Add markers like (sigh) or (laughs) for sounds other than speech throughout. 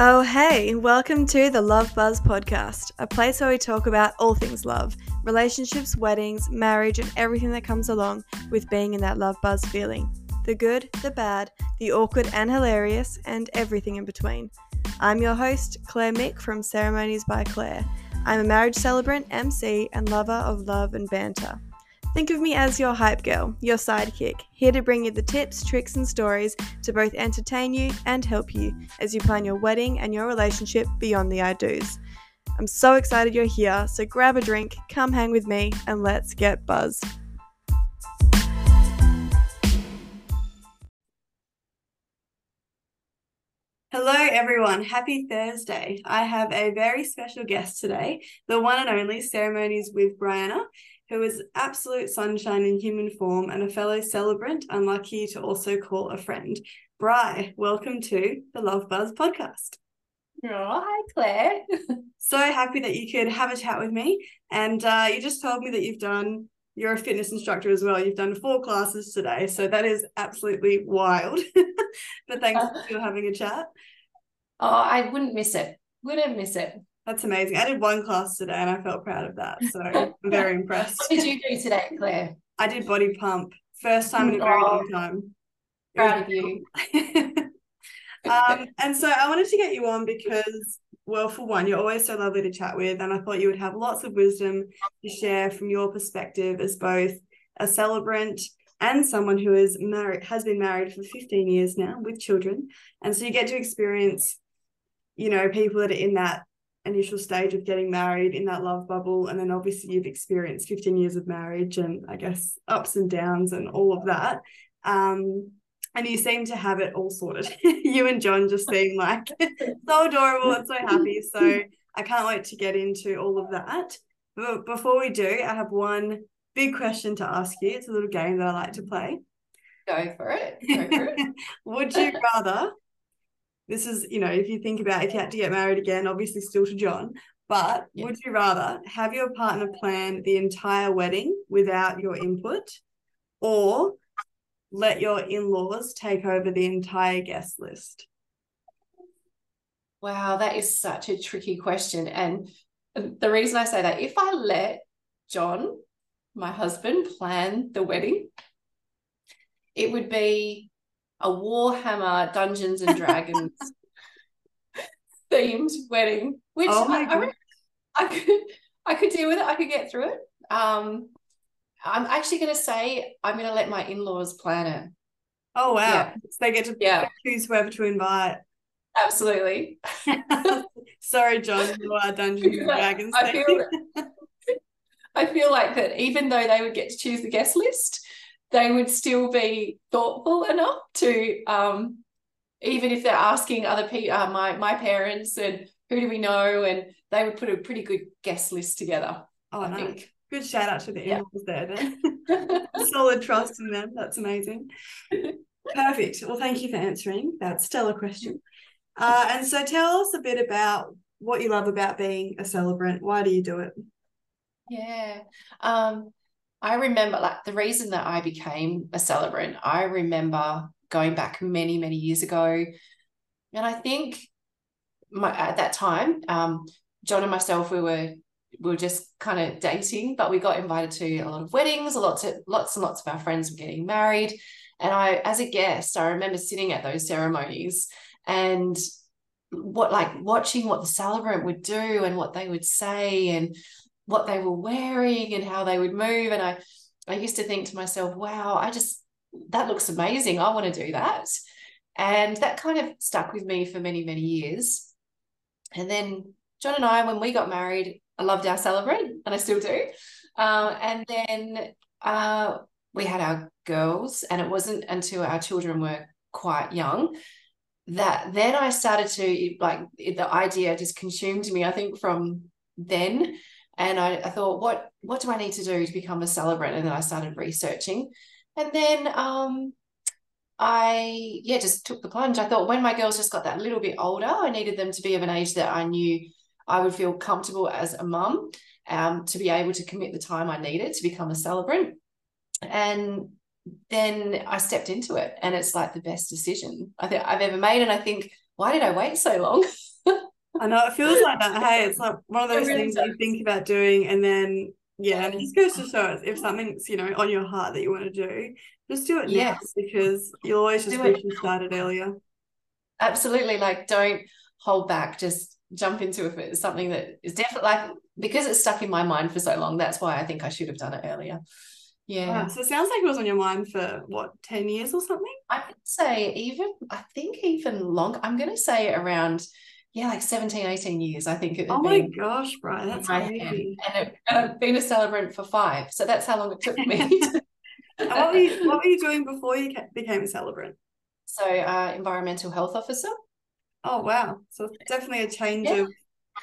Oh, hey, welcome to the Love Buzz podcast, a place where we talk about all things love relationships, weddings, marriage, and everything that comes along with being in that love buzz feeling the good, the bad, the awkward and hilarious, and everything in between. I'm your host, Claire Mick from Ceremonies by Claire. I'm a marriage celebrant, MC, and lover of love and banter. Think of me as your hype girl, your sidekick, here to bring you the tips, tricks, and stories to both entertain you and help you as you plan your wedding and your relationship beyond the I do's. I'm so excited you're here, so grab a drink, come hang with me, and let's get buzzed. Hello, everyone. Happy Thursday. I have a very special guest today, the one and only Ceremonies with Bryanna, who is absolute sunshine in human form and a fellow celebrant, and lucky to also call a friend. Bry, welcome to the Love Buzz podcast. Oh, hi, Claire. (laughs) so happy that you could have a chat with me. And uh, you just told me that you've done, you're a fitness instructor as well. You've done four classes today. So that is absolutely wild. (laughs) but thanks uh, for having a chat. Oh, I wouldn't miss it. Wouldn't miss it. That's amazing. I did one class today and I felt proud of that. So (laughs) I'm very impressed. What did you do today, Claire? I did body pump. First time in a very oh, long time. Proud of you. (laughs) um, and so I wanted to get you on because, well, for one, you're always so lovely to chat with. And I thought you would have lots of wisdom to share from your perspective as both a celebrant and someone who is married has been married for 15 years now with children. And so you get to experience, you know, people that are in that initial stage of getting married in that love bubble and then obviously you've experienced 15 years of marriage and i guess ups and downs and all of that. Um, and you seem to have it all sorted. (laughs) You and john just seem like (laughs) so adorable and so happy. So i can't wait to get into all of that. But before we do i have one big question to ask you. It's a little game that i like to play. Go for it, go for it. (laughs) would you rather this is, you know, if you think about if you had to get married again, obviously still to John, but yeah. would you rather have your partner plan the entire wedding without your input or let your in laws take over the entire guest list? Wow, that is such a tricky question. And the reason I say that, if I let John, my husband, plan the wedding, it would be a Warhammer Dungeons and Dragons (laughs) themed wedding, which oh I, I, I, could I could deal with it. I could get through it. Um, I'm actually going to say I'm going to let my in-laws plan it. Oh wow! Yeah. So they get to yeah. choose whoever to invite. Absolutely. (laughs) (laughs) Sorry, John, you are Dungeons and Dragons. I feel, I feel like that even though they would get to choose the guest list, they would still be thoughtful enough to um, even if they're asking other people uh, my my parents and who do we know and they would put a pretty good guest list together oh I no. think. Good shout out to the in-laws there (laughs) solid trust in them. That's amazing. (laughs) Perfect. Well thank you for answering that stellar question. (laughs) Uh, and so tell us a bit about what you love about being a celebrant. Why do you do it? Yeah. Um I remember like the reason that I became a celebrant, I remember going back many, many years ago. And I think my, at that time, um, John and myself, we were we were just kind of dating, but we got invited to a lot of weddings, a lot of lots and lots of our friends were getting married. And I, as a guest, I remember sitting at those ceremonies and what like watching what the celebrant would do and what they would say and what they were wearing and how they would move. And I, I used to think to myself, wow, I just, that looks amazing. I want to do that. And that kind of stuck with me for many, many years. And then John and I, when we got married, I loved our celebrant and I still do. Uh, and then uh, we had our girls, and it wasn't until our children were quite young that then I started to like the idea just consumed me. I think from then and I, I, thought, what what do I need to do to become a celebrant? And then I started researching, and then um, I yeah just took the plunge. I thought when my girls just got that little bit older, I needed them to be of an age that I knew I would feel comfortable as a mum um, to be able to commit the time I needed to become a celebrant, and then I stepped into it, and it's like the best decision I think I've ever made. And I think why did I wait so long? (laughs) I know it feels like that. Hey, it's like one of those really things does. you think about doing, and then yeah, and it just goes to show us if something's you know on your heart that you want to do, just do it yes. now because you'll always just wish you started earlier. Absolutely, like don't hold back. Just jump into it if it's something that is definitely like because it's stuck in my mind for so long. That's why I think I should have done it earlier. Yeah. so it sounds like it was on your mind for what, 10 years or something? I would say even, I think even long. I'm going to say around, yeah, like 17, 18 years. I think it Oh my gosh, Brian, that's crazy. And, I've been a celebrant for five. So that's how long it took me. (laughs) (laughs) to... what, were you, what were you doing before you became a celebrant? So, uh, environmental health officer. Oh, wow. So definitely a change yeah. of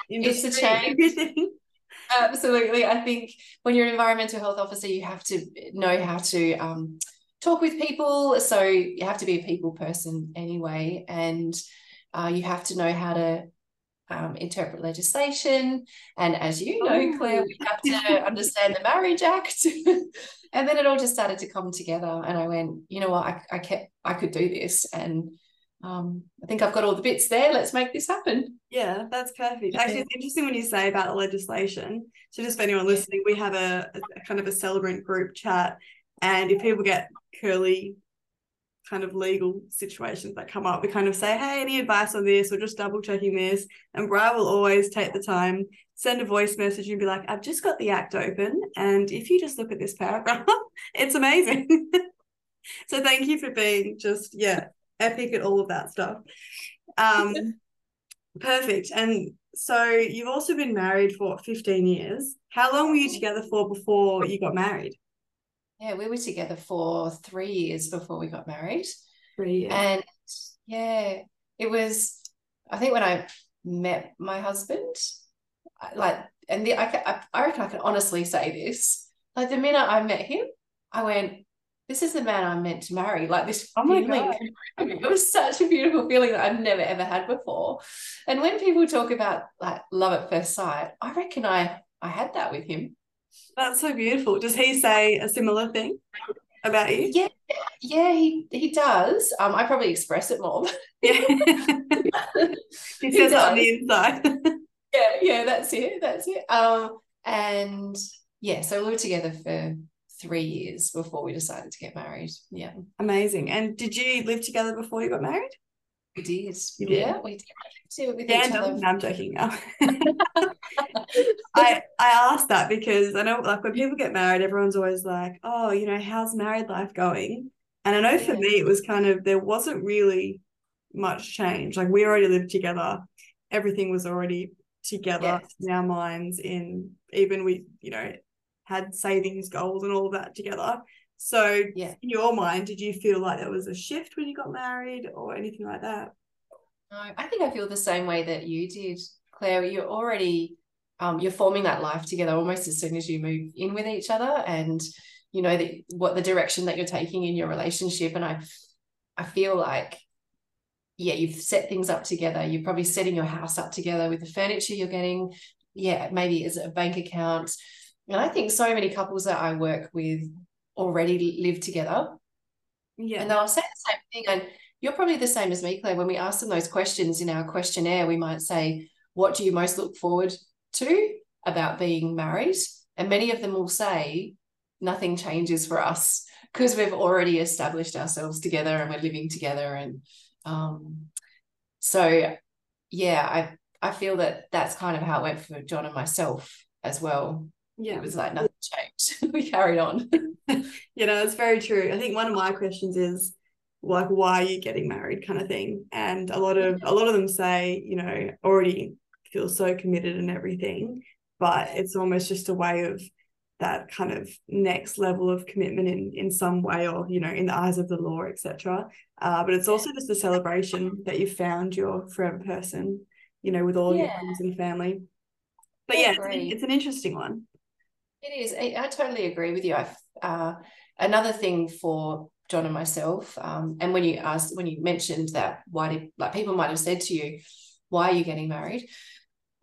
industry. It's a change. (laughs) Absolutely. I think when you're an environmental health officer, you have to know how to um, talk with people. So you have to be a people person anyway. And uh, you have to know how to um, interpret legislation. And as you know, oh. Claire, we have to (laughs) understand the Marriage Act. (laughs) and then it all just started to come together. And I went, you know what, I, I kept, I could do this. And um, I think I've got all the bits there. Let's make this happen. Yeah, that's perfect. Actually, it's interesting when you say about the legislation. So, just for anyone listening, we have a, a kind of a celebrant group chat, and if people get curly kind of legal situations that come up, we kind of say, "Hey, any advice on this?" or just double checking this. And Brian will always take the time, send a voice message, and be like, "I've just got the act open, and if you just look at this paragraph, (laughs) it's amazing." (laughs) so, thank you for being just yeah epic at all of that stuff. Um, (laughs) perfect. And so you've also been married for 15 years. How long were you together for before you got married? Yeah, we were together for three years before we got married. Three years. And yeah, it was, I think when I met my husband, like, and the, I, I reckon I can honestly say this. Like the minute I met him, I went, this is the man I'm meant to marry. Like this oh God. (laughs) It was such a beautiful feeling that I've never ever had before. And when people talk about like love at first sight, I reckon I I had that with him. That's so beautiful. Does he say a similar thing about you? Yeah, yeah, he he does. Um, I probably express it more. (laughs) Yeah. (laughs) he says it on the inside. (laughs) yeah, yeah, that's it. That's it. Um, and yeah, so we were together for three years before we decided to get married. Yeah. Amazing. And did you live together before you got married? We did. You did? Yeah, we did. With yeah, no, I'm joking now. (laughs) (laughs) I I asked that because I know like when people get married, everyone's always like, oh, you know, how's married life going? And I know for me it was kind of there wasn't really much change. Like we already lived together. Everything was already together yes. in our minds in even we, you know, had savings goals and all of that together. So, yeah. in your mind, did you feel like there was a shift when you got married or anything like that? No, I think I feel the same way that you did, Claire. You're already um, you're forming that life together almost as soon as you move in with each other, and you know that what the direction that you're taking in your relationship. And I, I feel like, yeah, you've set things up together. You're probably setting your house up together with the furniture you're getting. Yeah, maybe is a bank account and I think so many couples that I work with already live together. Yeah. And they'll say the same thing. And you're probably the same as me, Claire. When we ask them those questions in our questionnaire, we might say, What do you most look forward to about being married? And many of them will say, Nothing changes for us because we've already established ourselves together and we're living together. And um, so, yeah, I, I feel that that's kind of how it went for John and myself as well yeah. it was like nothing changed. (laughs) We carried on. You know it's very true. I think one of my questions is like why are you getting married kind of thing? And a lot of a lot of them say you know already feel so committed and everything but it's almost just a way of that kind of next level of commitment in in some way or you know in the eyes of the law etc uh, but it's also just a celebration that you found your forever person you know with all yeah. your friends and family. But yeah, it's, it's, an interesting one it is. I, I totally agree with you. I, uh, another thing for John and myself, um, and when you asked, when you mentioned that, why did like people might have said to you, why are you getting married?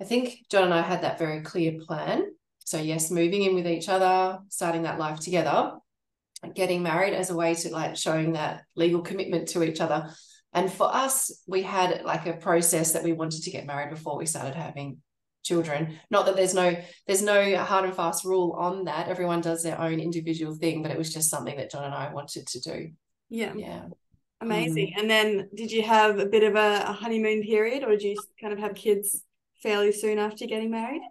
I think John and I had that very clear plan. So yes, moving in with each other, starting that life together, getting married as a way to like showing that legal commitment to each other. and for us, we had like a process that we wanted to get married before we started having children. Not that there's no there's no hard and fast rule on that. Everyone does their own individual thing, but it was just something that John and I wanted to do. Yeah. Yeah. Amazing. Mm. And then did you have a bit of a, a honeymoon period or did you kind of have kids fairly soon after getting married?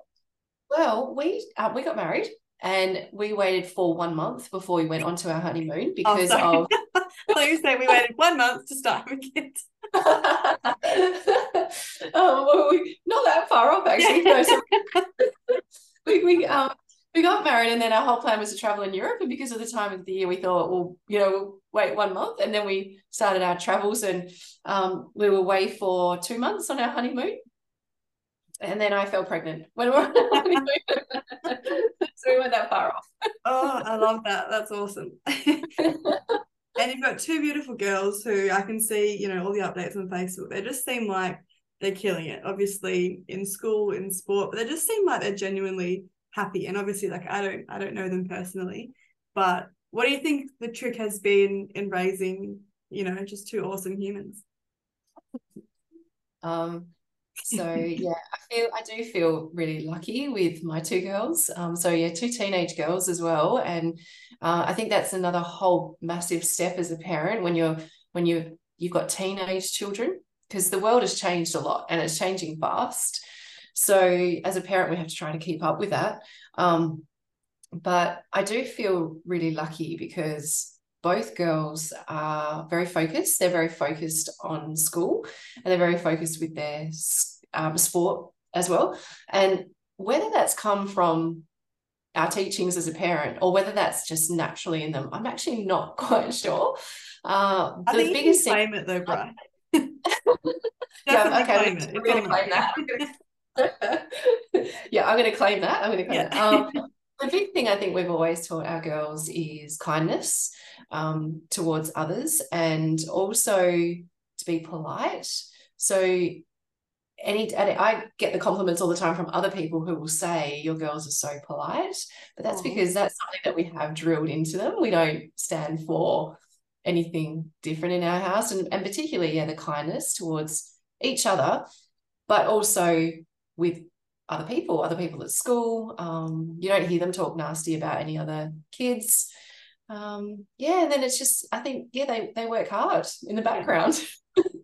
Well, we uh, we got married and we waited for one month before we went on to our honeymoon oh, because oh, of. (laughs) so you say we waited one month to start having kids. (laughs) oh, (laughs) well, we, not that far off actually. No, so (laughs) we we um we got married and then our whole plan was to travel in Europe and because of the time of the year we thought well you know we'll wait one month and then we started our travels and um, we were away for two months on our honeymoon. And then I fell pregnant when we were on honeymoon. (laughs) So we went that far off. Oh I love that. That's awesome. And you've got two beautiful girls who I can see you know all the updates on Facebook. They just seem like they're killing it obviously in school in sport but they just seem like they're genuinely happy and obviously like i don't i don't know them personally but what do you think the trick has been in raising you know just two awesome humans? Um so yeah i feel i do feel really lucky with my two girls um so yeah two teenage girls as well and uh, i think that's another whole massive step as a parent when you're when you you've got teenage children because the world has changed a lot and it's changing fast so as a parent, we have to try to keep up with that. Um, but I do feel really lucky because both girls are very focused. They're very focused on school and they're very focused with their um, sport as well. And whether that's come from our teachings as a parent or whether that's just naturally in them, I'm actually not (laughs) quite sure. Uh, I the biggest thing- it though, Brian. Yeah, okay, we're going to claim that. (laughs) yeah, I'm going to claim that. I'm going to claim yeah. that. Um, the big thing I think we've always taught our girls is kindness um, towards others and also to be polite. So any I get the compliments all the time from other people who will say your girls are so polite, but that's because that's something that we have drilled into them. We don't stand for anything different in our house, and and particularly yeah the kindness towards each other, but also with other people, other people at school. Um, you don't hear them talk nasty about any other kids. Um, yeah, and then it's just I think yeah they they work hard in the background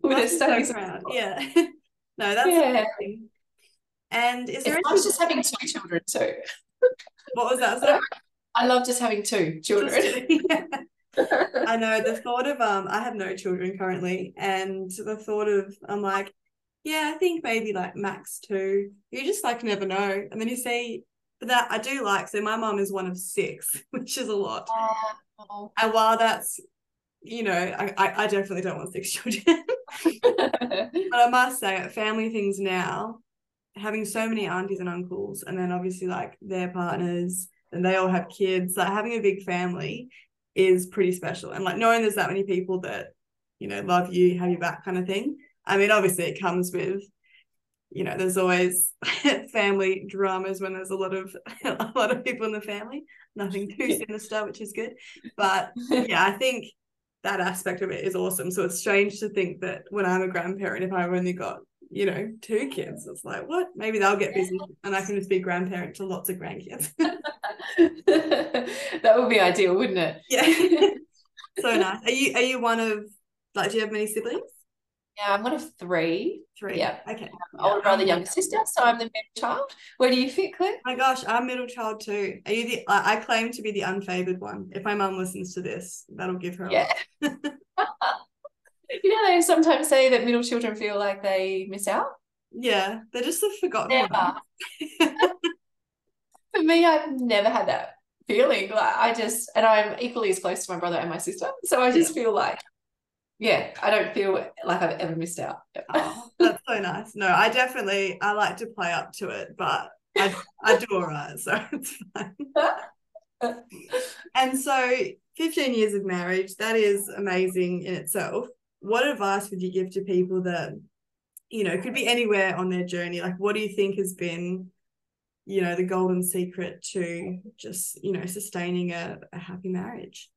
with their studies. Background. Yeah, (laughs) no, that's yeah. Amazing. And is there? It's just having two children too. What was that? (laughs) Sorry? I love just having two children. (laughs) I know the (laughs) thought of um I have no children currently and the thought of I'm like yeah, I think maybe like max two. You just like never know. And then you see that I do like, so my mom is one of six, (laughs) which is a lot. Oh. And while that's, you know, I, I, I definitely don't want six (laughs) children. but I must say, family things now, having so many aunties and uncles, and then obviously like their partners, and they all have kids, like having a big family is pretty special. And like knowing there's that many people that, you know, love you, have your back kind of thing I mean, obviously, it comes with, you know, there's always (laughs) family dramas when there's a lot of (laughs) a lot of people in the family. Nothing too sinister, which is good. (laughs) But yeah, I think that aspect of it is awesome. So it's strange to think that when I'm a grandparent, if I've only got you know two kids, it's like what? Maybe they'll get busy, and I can just be grandparent to lots of grandkids. (laughs) that would be ideal, wouldn't it? Yeah. (laughs) so nice. Are you are you one of like? Do you have many siblings? Yeah, I'm one of three. Three. Yeah. Okay. Older brother, younger sister. So I'm the middle child. Where do you fit, Claire? my gosh, I'm middle child too. Are you the? I, I claim to be the unfavored one. If my mum listens to this, that'll give her. Yeah. (laughs) you know, they sometimes say that middle children feel like they miss out. Yeah, they're just the forgotten never. For me, I've never had that feeling. Like I just, and I'm equally as close to my brother and my sister. So I just yeah. feel like yeah, I don't feel like I've ever missed out. oh, that's so nice. No, I definitely I like to play up to it, but I I do all right, so (laughs) it's fine. and so 15 years of marriage, that is amazing in itself. What advice would you give to people that, you know, could be anywhere on their journey? Like what do you think has been, you know, the golden secret to just, you know, sustaining a, a happy marriage?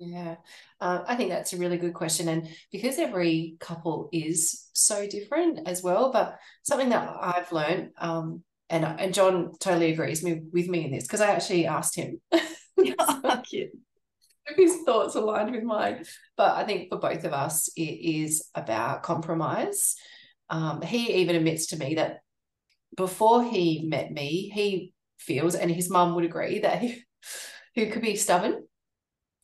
Yeah, uh, I think that's a really good question. And because every couple is so different as well, but something that I've learned, um, and, and John totally agrees me, with me in this because I actually asked him. (laughs) (laughs) Cute. His thoughts aligned with mine. But I think for both of us, it is about compromise. Um, he even admits to me that before he met me, he feels, and his mum would agree, that he, he could be stubborn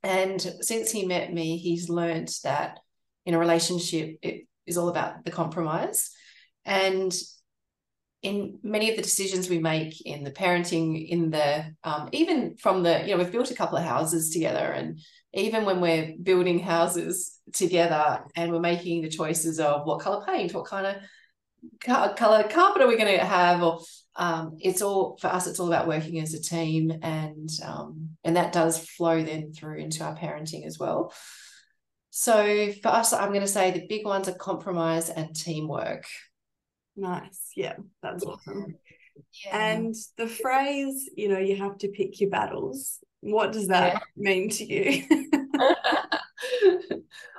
and since he met me, he's learned that in a relationship, it is all about the compromise. And in many of the decisions we make in the parenting, in the um, even from the, you know, we've built a couple of houses together, and even when we're building houses together and we're making the choices of what color paint, what kind of color carpet are we going to have, or um, it's all for us it's all about working as a team and um, and that does flow then through into our parenting as well. So for us i'm going to say the big ones are compromise and teamwork. Nice. Yeah that's awesome. Yeah. and the phrase you know you have to pick your battles what does that yeah. mean to you? (laughs)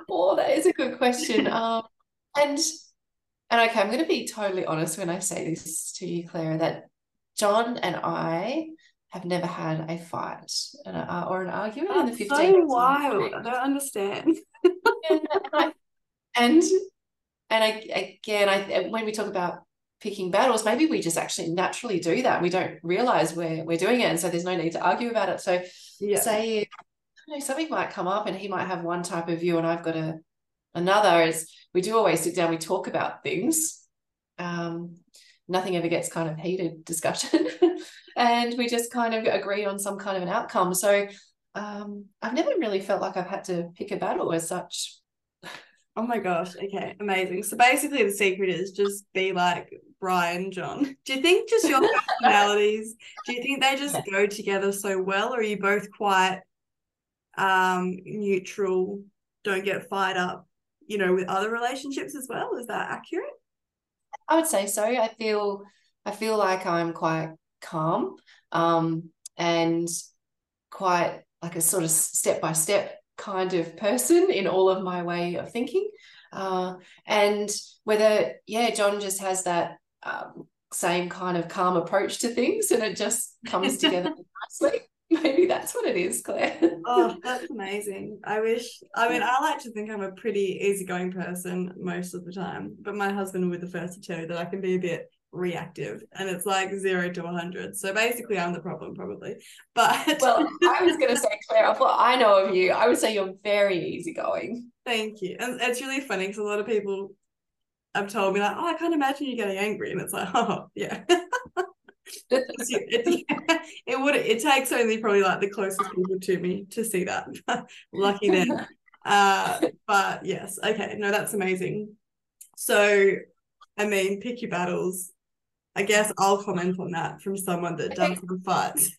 Oh that is a good question. Um, and and okay, I'm going to be totally honest when I say this to you, Clara, that John and I have never had a fight uh, or an argument That's in the 15 so wild. I don't understand. and, and and I, again, I when we talk about picking battles, maybe we just actually naturally do that. We don't realize we're we're doing it, and so there's no need to argue about it. So, yeah. say, you know, something might come up, and he might have one type of view, and I've got a another is we do always sit down, we talk about things. Um, nothing ever gets kind of heated discussion. (laughs) and we just kind of agree on some kind of an outcome. So um, I've never really felt like I've had to pick a battle as such. Oh my gosh. Okay. Amazing. So basically, the secret is just be like Brian, John. (laughs) Do you think just your (laughs) personalities, do you think they just go together so well, or are you both quite um, neutral, don't get fired up you know, with other relationships as well. Is that accurate? I would say so. I feel I feel like I'm quite calm um, and quite like a sort of step by step kind of person in all of my way of thinking. Uh, and whether, yeah, John just has that um, same kind of calm approach to things and it just comes (laughs) together nicely. (laughs) Maybe that's what it is, Claire. oh, (laughs) that's amazing. I wish, I mean, I like to think I'm a pretty easygoing person most of the time, but my husband would be the first to tell you that I can be a bit reactive and it's like zero to 100. So basically, I'm the problem, probably. But well, I was going (laughs) to say, Claire, what I know of you, I would say you're very easygoing. Thank you. And it's really funny because a lot of people have told me, like, oh, I can't imagine you getting angry. And it's like, oh, yeah. (laughs) it, would it takes only probably like the closest people to me to see that. (laughs) Lucky them. (laughs) Uh, but yes, okay, no, that's amazing. So, I mean, pick your battles. I guess I'll comment on that from someone that does the fights.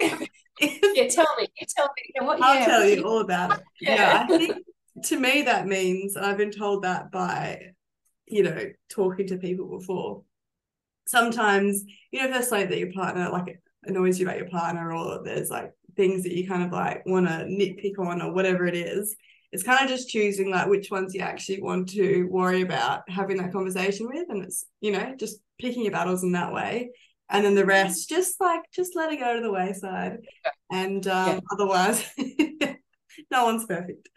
yeah, tell me. You tell me. What, I'll tell you all about it. Yeah. yeah, I think to me that means, and I've been told that by, you know, talking to people before sometimes you know if there's something that your partner like annoys you about your partner or there's like things that you kind of like want to nitpick on or whatever it is it's kind of just choosing like which ones you actually want to worry about having that conversation with and it's you know just picking your battles in that way. And then the rest just like just let it go to the wayside. And um, yeah. otherwise (laughs) no one's perfect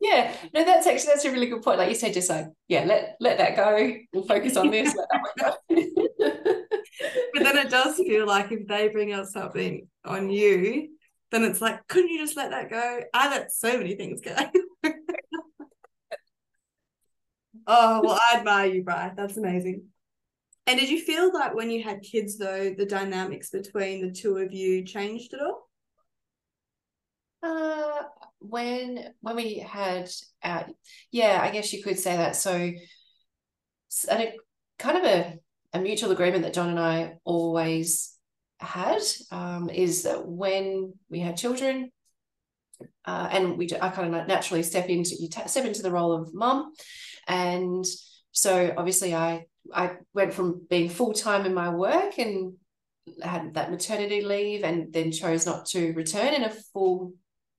yeah no that's actually that's a really good point. Like you said just like yeah let let that go. We'll focus on this (laughs) but then it does feel like if they bring out something on you then it's like couldn't you just let that go? I let so many things go. (laughs) Oh well i admire you Bry that's amazing. And did you feel like when you had kids though the dynamics between the two of you changed at all? Uh when when we had our yeah i guess you could say that. So and a kind of a, a mutual agreement that john and i always had um, is that when we had children uh, and we I kind of naturally step into you t- step into the role of mum. And so obviously I I went from being full time in my work and had that maternity leave and then chose not to return in a full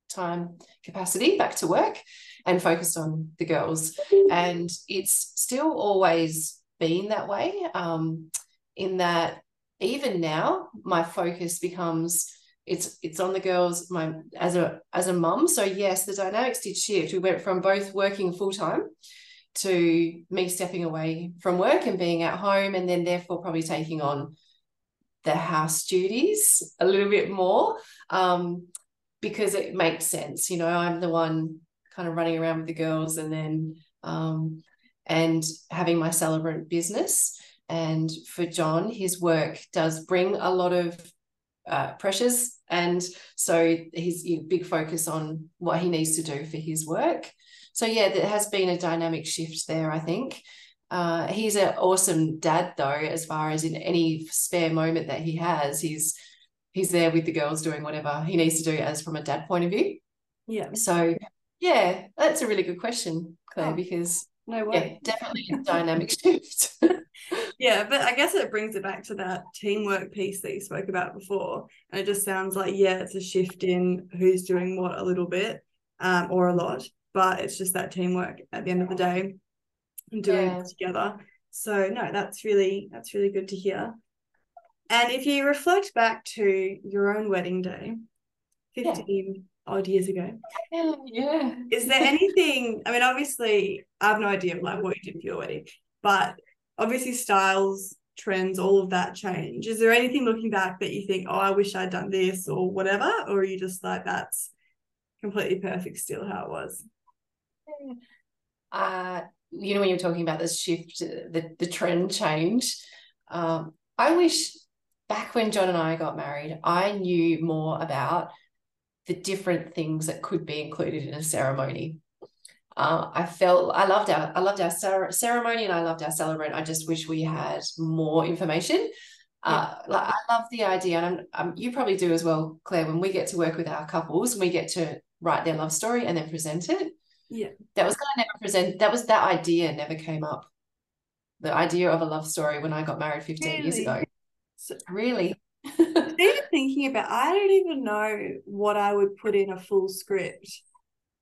time capacity back to work and focused on the girls. And it's still always been that way, um, in that even now, my focus becomes it's it's on the girls my as a as a mum. So yes the dynamics did shift. We went from both working full-time to me stepping away from work and being at home and then therefore probably taking on the house duties a little bit more. Um, because it makes sense you know i'm the one kind of running around with the girls and then um, and having my celebrant business. And for john his work does bring a lot of uh, pressures. And so he's a big focus on what he needs to do for his work. So yeah there has been a dynamic shift there i think. Uh, he's an awesome dad though as far as in any spare moment that he has he's he's there with the girls doing whatever he needs to do as from a dad point of view. Yeah. So yeah that's a really good question claire oh, because no way yeah, definitely a (laughs) dynamic shift. (laughs) Yeah but i guess it brings it back to that teamwork piece that you spoke about before and it just sounds like yeah it's a shift in who's doing what a little bit um, or a lot but it's just that teamwork at the end of the day and doing yeah. it together. So no that's really that's really good to hear and if you reflect back to your own wedding day 15 yeah. odd years ago yeah, (laughs) yeah is there anything i mean obviously i have no idea like what you did for your wedding but obviously styles trends all of that change. Is there anything looking back that you think oh i wish i'd done this or whatever or are you just like that's completely perfect still how it was uh you know when you're talking about this shift the, the trend change um i wish back when john and i got married i knew more about the different things that could be included in a ceremony uh, I felt I loved our I loved our ceremony and I loved our celebrant. I just wish we had more information. Uh, like I love the idea, and um, you probably do as well, Claire. When we get to work with our couples, we get to write their love story and then present it. Yeah, that was kind of never present. That was that idea never came up. The idea of a love story when I got married fifteen really? years ago. Really. even thinking about, I don't even know what I would put in a full script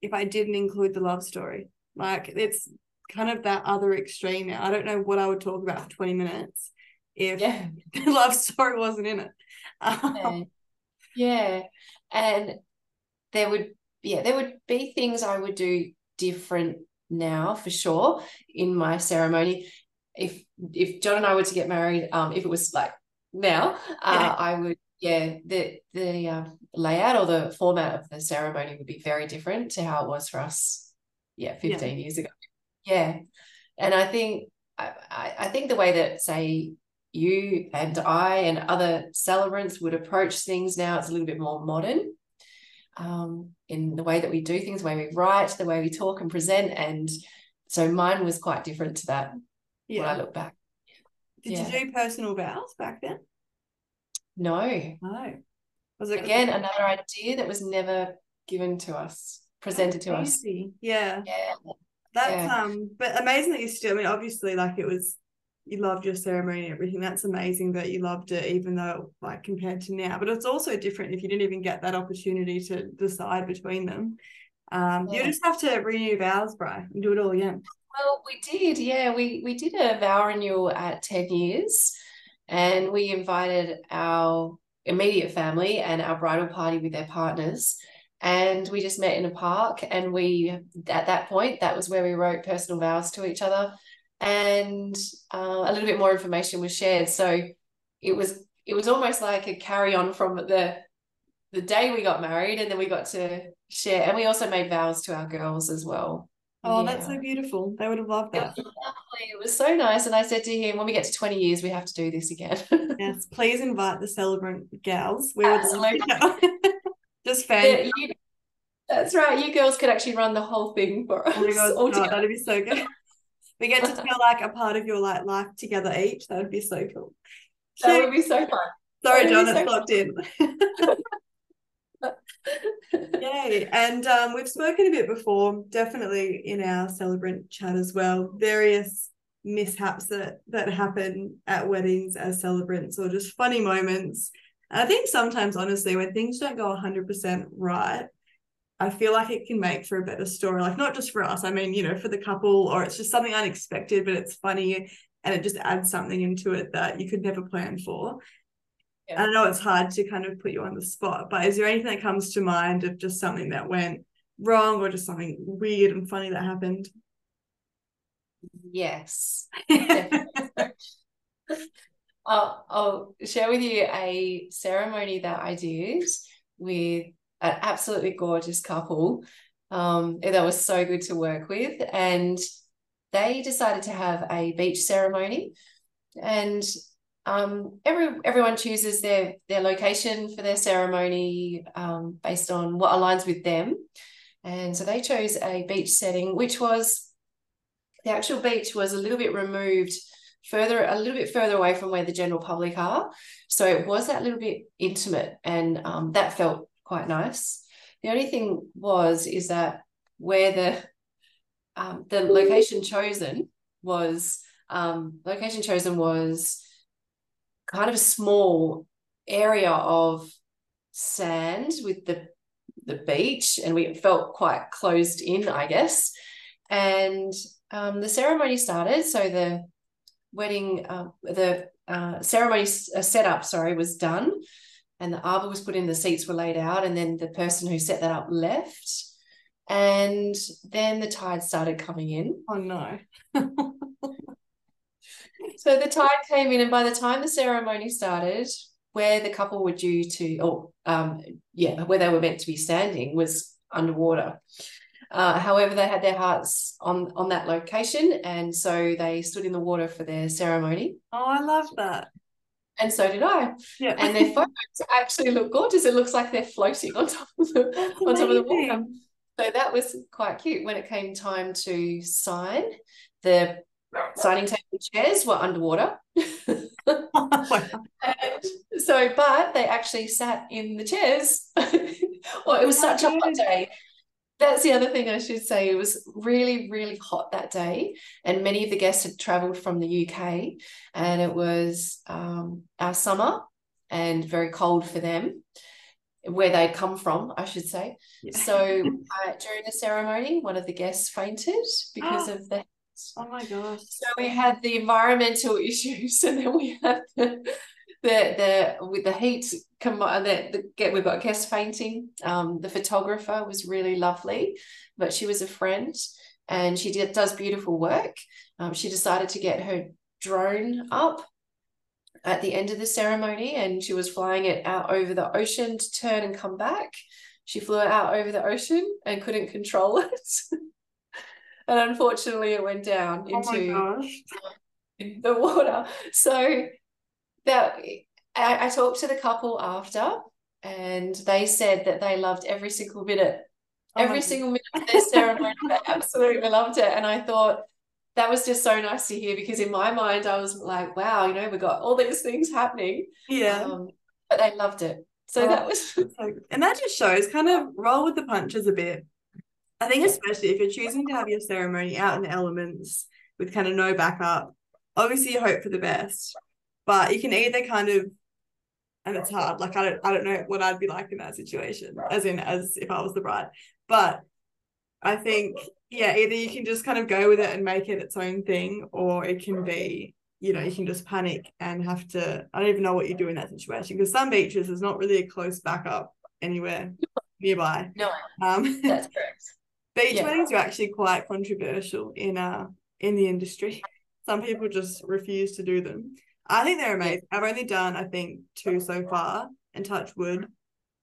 if I didn't include the love story. Like it's kind of that other extreme now. I don't know what I would talk about for 20 minutes if yeah. (laughs) the love story wasn't in it. Um, yeah. And there would yeah, there would be things I would do different now for sure in my ceremony. If if John and I were to get married, um, if it was like now, uh, yeah. I would yeah, the the uh, layout or the format of the ceremony would be very different to how it was for us, yeah, fifteen yeah. years ago. Yeah, and I think I, I think the way that say you and I and other celebrants would approach things now it's a little bit more modern um, in the way that we do things, the way we write, the way we talk and present, and so mine was quite different to that yeah. when I look back. Did yeah. you do personal vows back then? No. No. Was it again another idea that was never given to us, presented to us? Yeah. Yeah. That's yeah. um but amazing that you still I mean obviously like it was you loved your ceremony and everything. That's amazing that you loved it, even though like compared to now. But it's also different if you didn't even get that opportunity to decide between them. Um, yeah. you just have to renew vows, bro, and do it all again. Well, we did, yeah. We we did a vow renewal at 10 years and we invited our immediate family and our bridal party with their partners and we just met in a park and we at that point that was where we wrote personal vows to each other and uh, a little bit more information was shared so it was it was almost like a carry on from the the day we got married and then we got to share and we also made vows to our girls as well Oh, yeah. that's so beautiful. They would have loved that. It was, it was so nice. And I said to him, when we get to 20 years, we have to do this again. (laughs) yes, please invite the celebrant gals. We Absolutely. would (laughs) just fan. Yeah, that's right. You girls could actually run the whole thing for us. Oh my God, oh, that'd be so good. (laughs) We get to feel like a part of your like life together each. That would be so cool. That would be so fun. Sorry, John, it's so locked in. Yay. And um, we've spoken a bit before, definitely in our celebrant chat as well, various mishaps that that happen at weddings as celebrants or just funny moments. And I think sometimes, honestly, when things don't go 100% right, I feel like it can make for a better story. Like not just for us, I mean, you know, for the couple, or it's just something unexpected, but it's funny and it just adds something into it that you could never plan for. Yeah. I know it's hard to kind of put you on the spot, but is there anything that comes to mind of just something that went wrong or just something weird and funny that happened? Yes. (laughs) I'll, I'll share with you a ceremony that I did with an absolutely gorgeous couple um, that was so good to work with. And they decided to have a beach ceremony. And um, every everyone chooses their their location for their ceremony um, based on what aligns with them. And so they chose a beach setting, which was the actual beach was a little bit removed further a little bit further away from where the general public are so it was that little bit intimate and um, that felt quite nice the only thing was is that where the um, the location chosen was um, location chosen was kind of a small area of sand with the the beach and we felt quite closed in i guess and um, the ceremony started so the wedding, uh, the uh, ceremony uh, setup, sorry, was done, and the arbor was put in, the seats were laid out, and then the person who set that up left, and then the tide started coming in. Oh no. (laughs) so the tide came in, and by the time the ceremony started, where the couple were due to, or um, yeah, where they were meant to be standing was underwater. Uh, however, they had their hearts on on that location, and so they stood in the water for their ceremony. Oh, I love that. And so did I. Yeah. And their photos actually look gorgeous. It looks like they're floating on top of the on top of the water. So that was quite cute. When it came time to sign, the signing table chairs were underwater. (laughs) so, but they actually sat in the chairs. (laughs) well, it was such a hot day that's the other thing I should say. It was really, really hot that day, and many of the guests had travelled from the UK, and it was um, our summer and very cold for them, where they come from, I should say. Yeah. So uh, during the ceremony, one of the guests fainted because of the. Oh my gosh! So we had the environmental (laughs) issues, and then we had the the the with the heat come the, the get we've got guest fainting. Um the photographer was really lovely but she was a friend and she did, does beautiful work. Um, she decided to get her drone up at the end of the ceremony and she was flying it out over the ocean to turn and come back. She flew it out over the ocean and couldn't control (laughs) it and unfortunately it went down oh into oh the water. So that I, I talked to the couple after and they said that they loved every single minute oh every single minute of their ceremony they (laughs) absolutely loved it. And i thought that was just so nice to hear because in my mind i was like wow you know we got all these things happening. Yeah. Um, but they loved it. So oh, that was and that just shows kind of roll with the punches a bit i think especially if you're choosing to have your ceremony out in the elements with kind of no backup obviously you hope for the best but you can either kind of and it's hard. Like I don't I don't know what I'd be like in that situation, as in as if I was the bride. But I think yeah, either you can just kind of go with it and make it its own thing, or it can be, you know, you can just panic and have to I don't even know what you do in that situation. Because some beaches there's not really a close backup anywhere nearby. No, um that's (laughs) correct. Beach yeah. weddings are actually quite controversial in uh in the industry. (laughs) Some people just refuse to do them. I think they're amazing. I've only done, I think, two so far, and touch wood,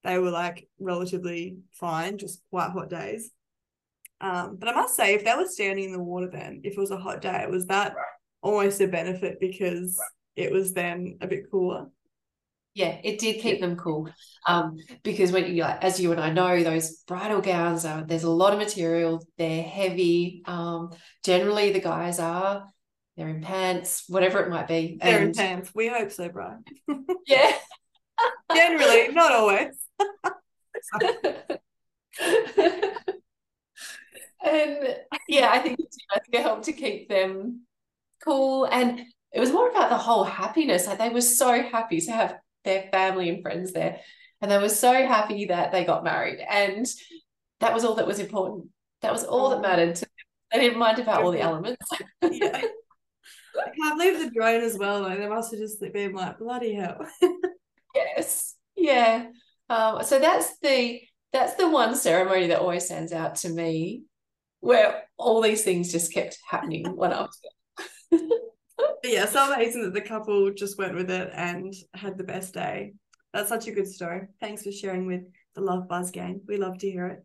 they were like relatively fine, just quite hot days. Um, but I must say, if they were standing in the water, then if it was a hot day, it was that almost a benefit because it was then a bit cooler. Yeah, it did keep them cool. Um, because when you as you and I know, those bridal gowns are there's a lot of material, they're heavy. Um, generally the guys are they're in pants, whatever it might be. They're and... in pants. We hope so, Brian. (laughs) yeah. Generally, not always. (laughs) and yeah, I think, I think it helped to keep them cool. And it was more about the whole happiness. Like they were so happy to have their family and friends there. And they were so happy that they got married. And that was all that was important. That was all that mattered to I didn't mind about all the elements. (laughs) yeah. I can't believe the drone as well. Like they must have just been like bloody hell. yes. Yeah. Um, so that's the that's the one ceremony that always stands out to me where all these things just kept happening one after. (laughs) yeah, so amazing that the couple just went with it and had the best day. That's such a good story. Thanks for sharing with the Love Buzz gang. We love to hear it.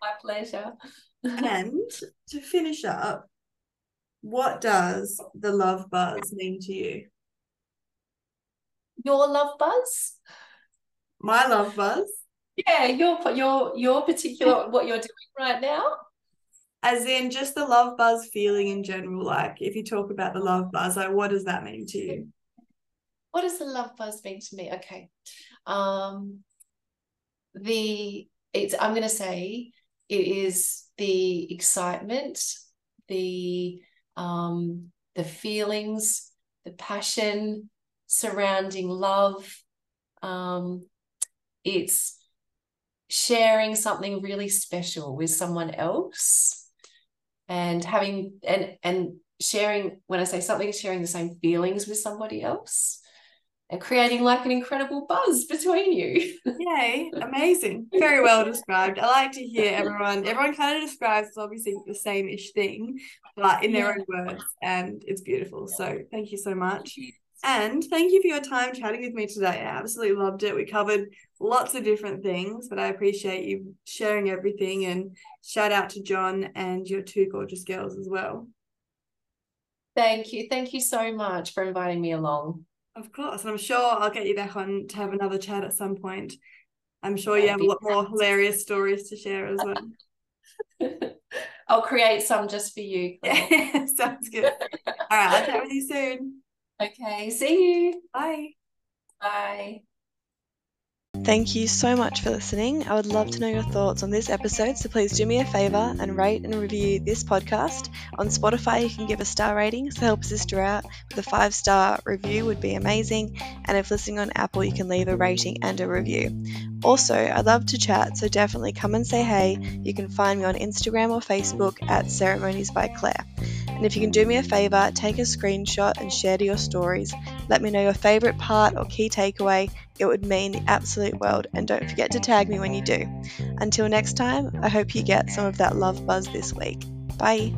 My pleasure. (laughs) and to finish up, what does the love buzz mean to you? Your love buzz? My love buzz? Yeah, your your your particular what you're doing right now. As in just the love buzz feeling in general. Like if you talk about the love buzz, like what does that mean to you? What does the love buzz mean to me? Okay. Um the it's I'm gonna say it is the excitement, the um, the feelings, the passion surrounding love. Um, it's sharing something really special with someone else and having and and sharing when i say something sharing the same feelings with somebody else and creating like an incredible buzz between you. (laughs) Yay, amazing. Very well described. I like to hear (laughs) everyone, everyone kind of describes obviously the same ish thing, but in their yeah. own words, and it's beautiful. So thank you so much. And thank you for your time chatting with me today. I absolutely loved it. We covered lots of different things, but I appreciate you sharing everything and shout out to John and your two gorgeous girls as well. Thank you. Thank you so much for inviting me along. Of course. And I'm sure I'll get you back on to have another chat at some point. I'm sure you have a lot more hilarious stories to share as well. (laughs) (laughs) I'll create some just for you. Yeah, (laughs) Sounds good. All right, I'll chat with you soon. Okay, see you. Bye. Bye. Thank you so much for listening. I would love to know your thoughts on this episode, so please do me a favour and rate and review this podcast. On Spotify, you can give a star rating to help sister out. With a five star review would be amazing. And if listening on Apple, you can leave a rating and a review. Also, I'd love to chat, so definitely come and say hey. You can find me on Instagram or Facebook at Ceremonies by Claire. And if you can do me a favour, take a screenshot and share to your stories. Let me know your favourite part or key takeaway. It would mean the absolute world, and don't forget to tag me when you do. Until next time, I hope you get some of that love buzz this week. Bye.